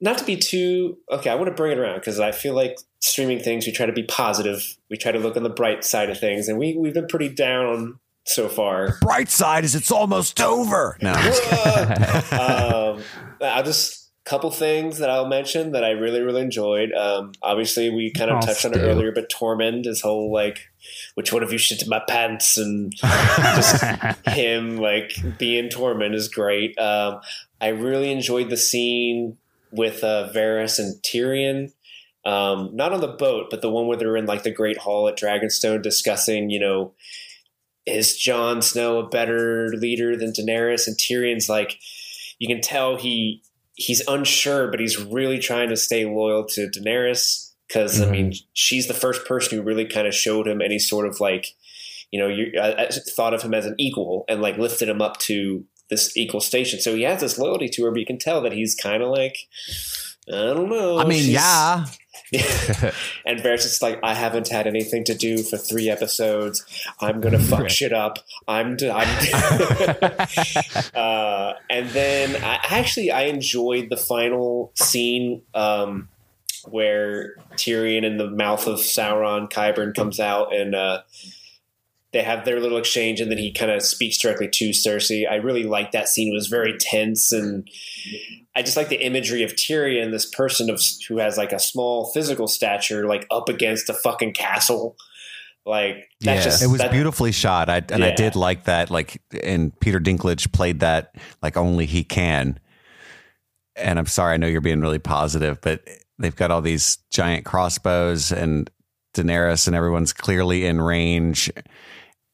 not to be too okay. I want to bring it around because I feel like streaming things. We try to be positive. We try to look on the bright side of things, and we we've been pretty down so far. Bright side is it's almost over. No, I'm just kidding. um, I'll just couple things that I'll mention that I really really enjoyed. Um, obviously, we kind of Oh, touched on it earlier, but Tormund, his whole like, which one of you shit in my pants, and just him like being Tormund is great. Um, I really enjoyed the scene with uh, Varys and Tyrion. Um, not on the boat, but the one where they're in like the Great Hall at Dragonstone discussing, you know, is Jon Snow a better leader than Daenerys? And Tyrion's like, you can tell he he's unsure, but he's really trying to stay loyal to Daenerys because I mean she's the first person who really kind of showed him any sort of like, you know, you I, I thought of him as an equal and like lifted him up to this equal station. So he has this loyalty to her, but you can tell that he's kind of like, I don't know. I mean, yeah. and is like, I haven't had anything to do for three episodes. I'm gonna fuck shit up. I'm. D- I'm uh, and then I actually I enjoyed the final scene um, where Tyrion in the mouth of Sauron, Qyburn comes out and. Uh, they have their little exchange, and then he kind of speaks directly to Cersei. I really liked that scene; it was very tense, and I just like the imagery of Tyrion, this person of who has like a small physical stature, like up against a fucking castle. Like that's just it was that- beautifully shot. I, and I did like that. Like, and Peter Dinklage played that like only he can. And I'm sorry, I know you're being really positive, but they've got all these giant crossbows and Daenerys, and everyone's clearly in range.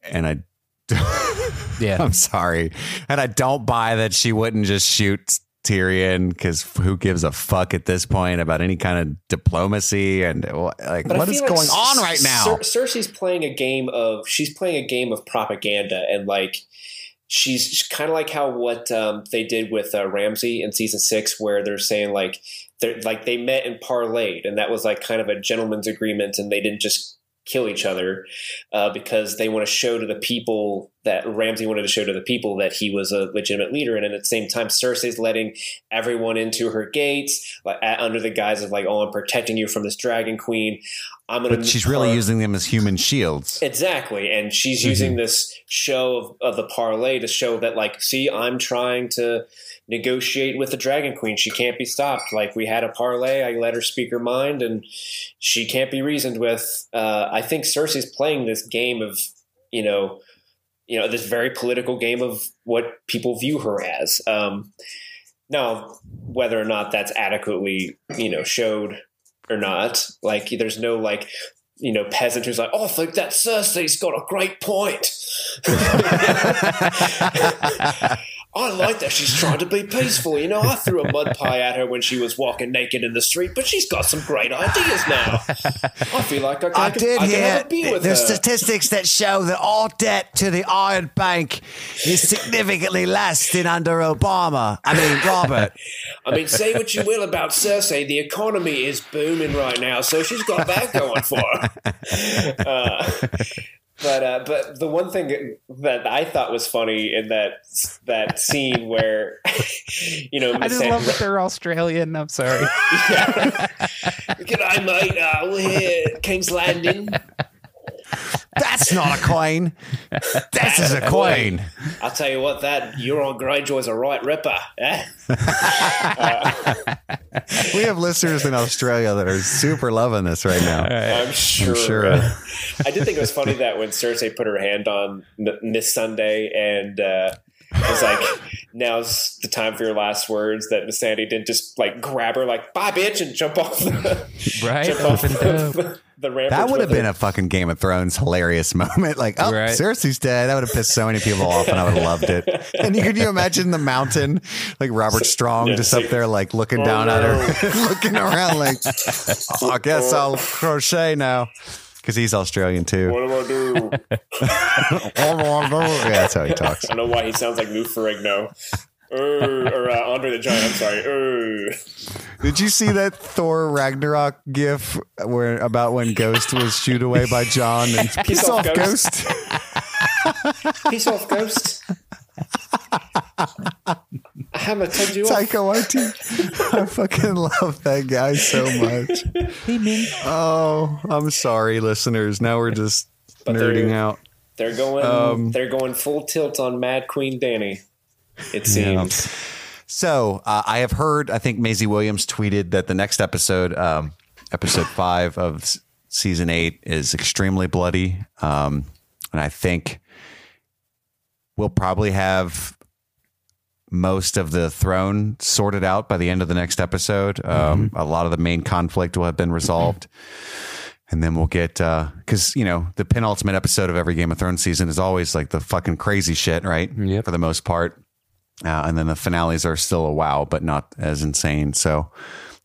And I, Yeah. I'm sorry, and I don't buy that she wouldn't just shoot Tyrion because who gives a fuck at this point about any kind of diplomacy and like But what is like going on right now? Cer- Cersei's playing a game of she's playing a game of propaganda, and like she's kind of like how what um, they did with uh, Ramsay in season six, where they're saying like they're like they met and parlayed, and that was like kind of a gentleman's agreement, and they didn't just kill each other uh, because they want to show to the people that Ramsay wanted to show to the people that he was a legitimate leader, and at the same time, Cersei's letting everyone into her gates like, under the guise of like, "Oh, I'm protecting you from this dragon queen." I'm gonna. But she's really par- using them as human shields. exactly, and she's using this show of, of the parlay to show that, like, see, I'm trying to negotiate with the dragon queen. She can't be stopped. Like we had a parlay, I let her speak her mind, and she can't be reasoned with. Uh, I think Cersei's playing this game of, you know, you know, this very political game of what people view her as. Um, now, whether or not that's adequately, you know, showed or not, like there's no like, you know, peasant who's like, oh, I think that Cersei's got a great point. I like that she's trying to be peaceful. You know, I threw a mud pie at her when she was walking naked in the street, but she's got some great ideas now. I feel like I can, I did I can hear have a beer with there's her. statistics that show that all debt to the Iron Bank is significantly less than under Obama. I mean, Robert. I mean, say what you will about Cersei, the economy is booming right now, so she's got that going for her. Uh, But uh, but the one thing that I thought was funny in that that scene where you know I just Missandei- love that they're Australian. I'm sorry. yeah. G'day, mate. Uh, we're here, King's Landing. That's not a coin. This is a coin. I'll tell you what, that Euron Greyjoy's a right ripper. Eh? We have listeners in Australia that are super loving this right now. I'm sure. sure. I did think it was funny that when Cersei put her hand on Miss Sunday and uh, was like, "Now's the time for your last words," that Miss Sandy didn't just like grab her like "bye, bitch" and jump off the Right? jump off the, dope. the rampage. That would have been her. a fucking Game of Thrones hilarious moment. Like, oh, Right. Cersei's dead. That would have pissed so many people off, and I would have loved it. And you, could you imagine the mountain, like Robert Strong, yeah, just see- up there, like looking Oh, down at her, looking around, like, "Oh, I guess I'll crochet now, because he's Australian too. What do I do? yeah, that's how he talks. I don't know why he sounds like Lou Ferrigno. Er, or uh, Andre the Giant. I'm sorry. Er. Did you see that Thor Ragnarok gif where about when Ghost was shooed away by Jon and peace off, off, Ghost." Ghost? Peace off, Ghost. I haven't told you off. Waititi. I fucking love that guy so much. Hey, man. Oh, I'm sorry, listeners. Now we're just But nerding they're- out. They're going. Um, they're going full tilt on Mad Queen Danny. It seems. So uh, I have heard. I think Maisie Williams tweeted that the next episode, um, episode five of season eight, is extremely bloody, um, and I think we'll probably have most of the throne sorted out by the end of the next episode. Um, A lot of the main conflict will have been resolved. And then we'll get because you know the penultimate episode of every Game of Thrones season is always like the fucking crazy shit, right? Yep. For the most part, uh, and then the finales are still a wow, but not as insane. So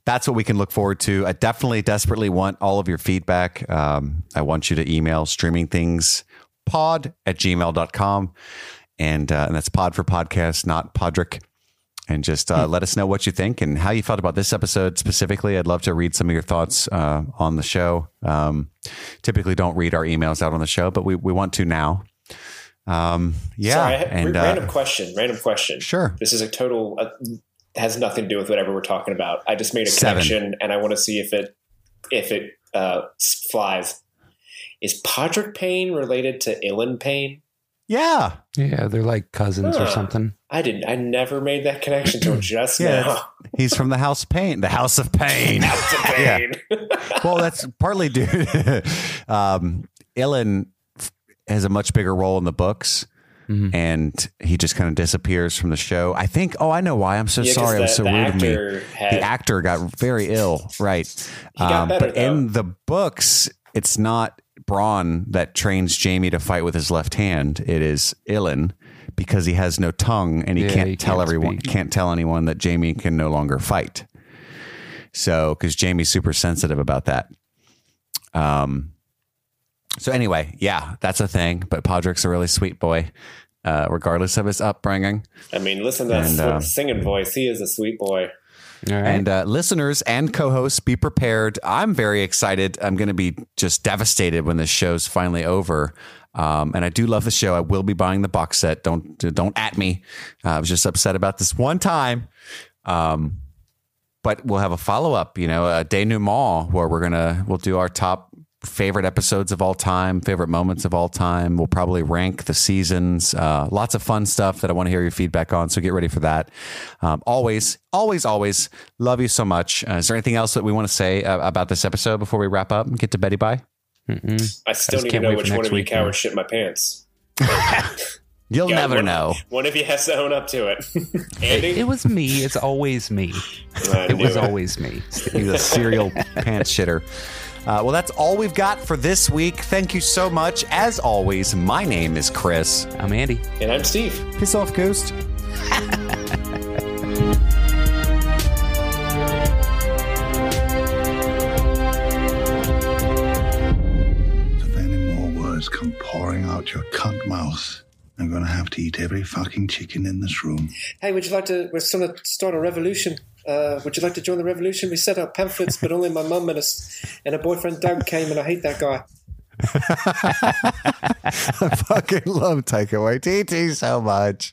that's what we can look forward to. I definitely desperately want all of your feedback. Um, I want you to email streaming things pod at gmail.com. And, uh, and that's pod for podcast, not podrick. And just uh, let us know what you think and how you felt about this episode specifically. I'd love to read some of your thoughts uh, on the show. Um, typically, don't read our emails out on the show, but we, we want to now. Um, yeah. Sorry, I- and uh, random question. Random question. Sure. This is a total. Uh, has nothing to do with whatever we're talking about. I just made a Seven. connection, and I want to see if it if it uh, flies. Is Podrick Payne related to Ilyn Payne? yeah. Yeah, they're like cousins or something. I didn't. I never made that connection until just Yeah, now. He's from the House of Pain, the House of Pain. House of Yeah. Well, that's partly due. um, Ilyn f- has a much bigger role in the books, Mhm. and he just kind of disappears from the show. I think. Oh, I know why. I'm so Yeah, sorry. The- so rude of me. had- the actor got very ill. Right. Um, better, but in the books, it's not Bronn that trains Jaime to fight with his left hand. It is Ilyn. Because he has no tongue and he Yeah, can't he tell can't everyone, speak. can't tell anyone that Jaime can no longer fight. So, because Jaime's super sensitive about that. Um. So anyway, yeah, that's a thing. But Podrick's a really sweet boy, uh, regardless of his upbringing. I mean, listen to that And, sw- uh, singing voice. He is a sweet boy. All right. And uh, listeners and co-hosts, be prepared. I'm very excited. I'm going to be just devastated when this show's finally over. Um, and I do love the show. I will be buying the box set. Don't don't at me. Uh, I was just upset about this one time. Um, but we'll have a follow up. You know, a denouement where we're gonna we'll do our top favorite episodes of all time, favorite moments of all time. We'll probably rank the seasons. Uh, lots of fun stuff that I want to hear your feedback on. So get ready for that. Um, always, always, always love you so much. Uh, is there anything else that we want to say uh, about this episode before we wrap up and get to Betty Bye? Mm-mm. I still just need to can't know which one of you cowards shit my pants. You'll Yeah, never one- know. One of you has to own up to it. Andy? It was me. It's always me. It knew was always me. He's a serial pants shitter. Uh, well, that's all we've got for this week. Thank you so much. As always, my name is Chris. I'm Andy. And I'm Steve. Piss off, Ghost. If any more words come pouring out your cunt mouth, I'm gonna have to eat every fucking chicken in this room. Hey, would you like to? We're going to start a revolution. Uh, would you like to join the revolution? We set out pamphlets, but only my mum and, us, and her boyfriend Doug came, and I hate that guy. I fucking love Taika Waititi so much.